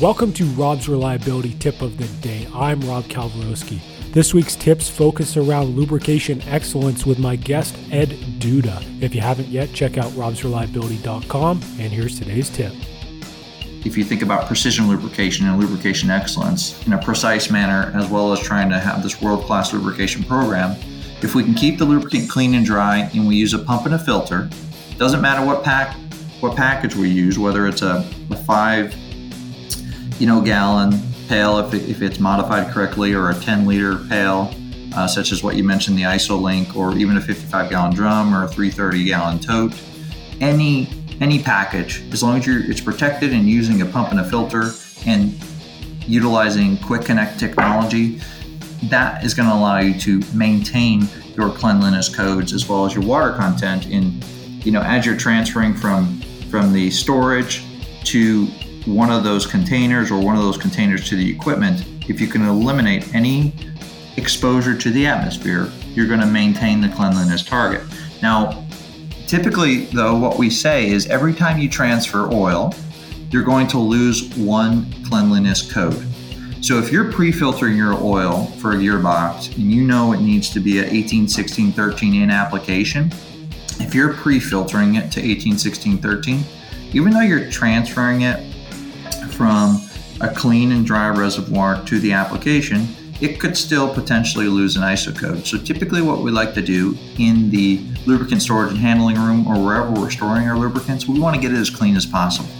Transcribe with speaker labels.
Speaker 1: Welcome to Rob's Reliability Tip of the Day. I'm Rob Kalwarowski. This week's tips focus around lubrication excellence with my guest, Ed Duda. If you haven't yet, check out robsreliability.com, and here's today's tip.
Speaker 2: If you think about precision lubrication and lubrication excellence in a precise manner, as well as trying to have this world class lubrication program, if we can keep the lubricant clean and dry and we use a pump and a filter, doesn't matter what pack what package we use, whether it's a, a five you know, gallon pail if, it, if it's modified correctly, or a 10 liter pail, uh, such as what you mentioned, the IsoLink, or even a 55 gallon drum or a 330 gallon tote. Any any package, as long as you're it's protected and using a pump and a filter and utilizing Quick Connect technology, that is going to allow you to maintain your cleanliness codes as well as your water content in you know as you're transferring from from the storage to one of those containers or one of those containers to the equipment, if you can eliminate any exposure to the atmosphere, you're going to maintain the cleanliness target. Now, typically, though, what we say is every time you transfer oil, you're going to lose one cleanliness code. So if you're pre-filtering your oil for a gearbox and you know it needs to be a 18, 16, 13 in application, if you're pre-filtering it to 18, 16, 13, even though you're transferring it from a clean and dry reservoir to the application, it could still potentially lose an ISO code. So typically what we like to do in the lubricant storage and handling room or wherever we're storing our lubricants, we want to get it as clean as possible.